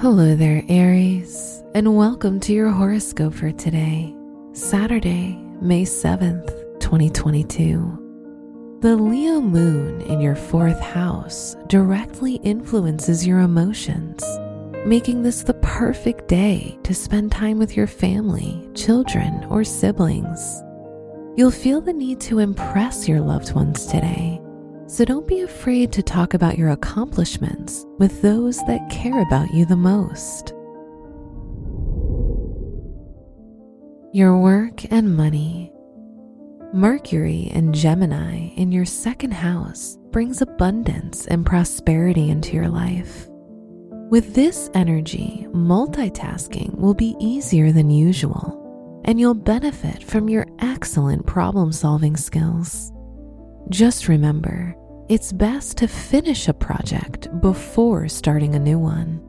Hello there, Aries, and welcome to your horoscope for today, Saturday, May 7th, 2022. The Leo moon in your fourth house directly influences your emotions, making this the perfect day to spend time with your family, children, or siblings. You'll feel the need to impress your loved ones today so don't be afraid to talk about your accomplishments with those that care about you the most. Your work and money. Mercury and Gemini in your second house brings abundance and prosperity into your life. With this energy, multitasking will be easier than usual, and you'll benefit from your excellent problem solving skills. Just remember, it's best to finish a project before starting a new one.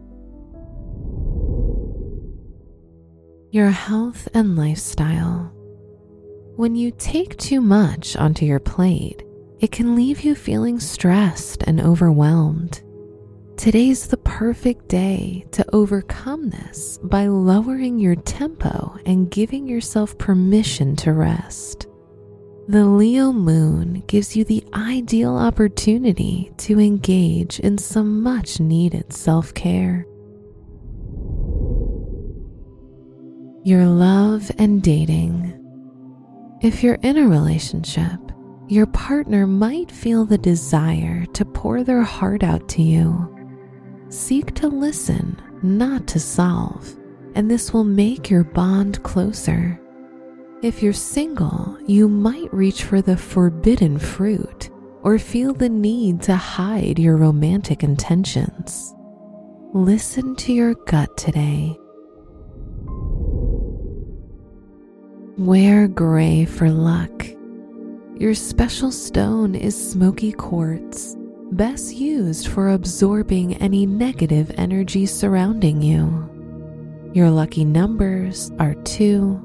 Your health and lifestyle. When you take too much onto your plate, it can leave you feeling stressed and overwhelmed. Today's the perfect day to overcome this by lowering your tempo and giving yourself permission to rest. The Leo moon gives you the ideal opportunity to engage in some much needed self care. Your love and dating. If you're in a relationship, your partner might feel the desire to pour their heart out to you. Seek to listen, not to solve, and this will make your bond closer. If you're single, you might reach for the forbidden fruit or feel the need to hide your romantic intentions. Listen to your gut today. Wear gray for luck. Your special stone is smoky quartz, best used for absorbing any negative energy surrounding you. Your lucky numbers are 2,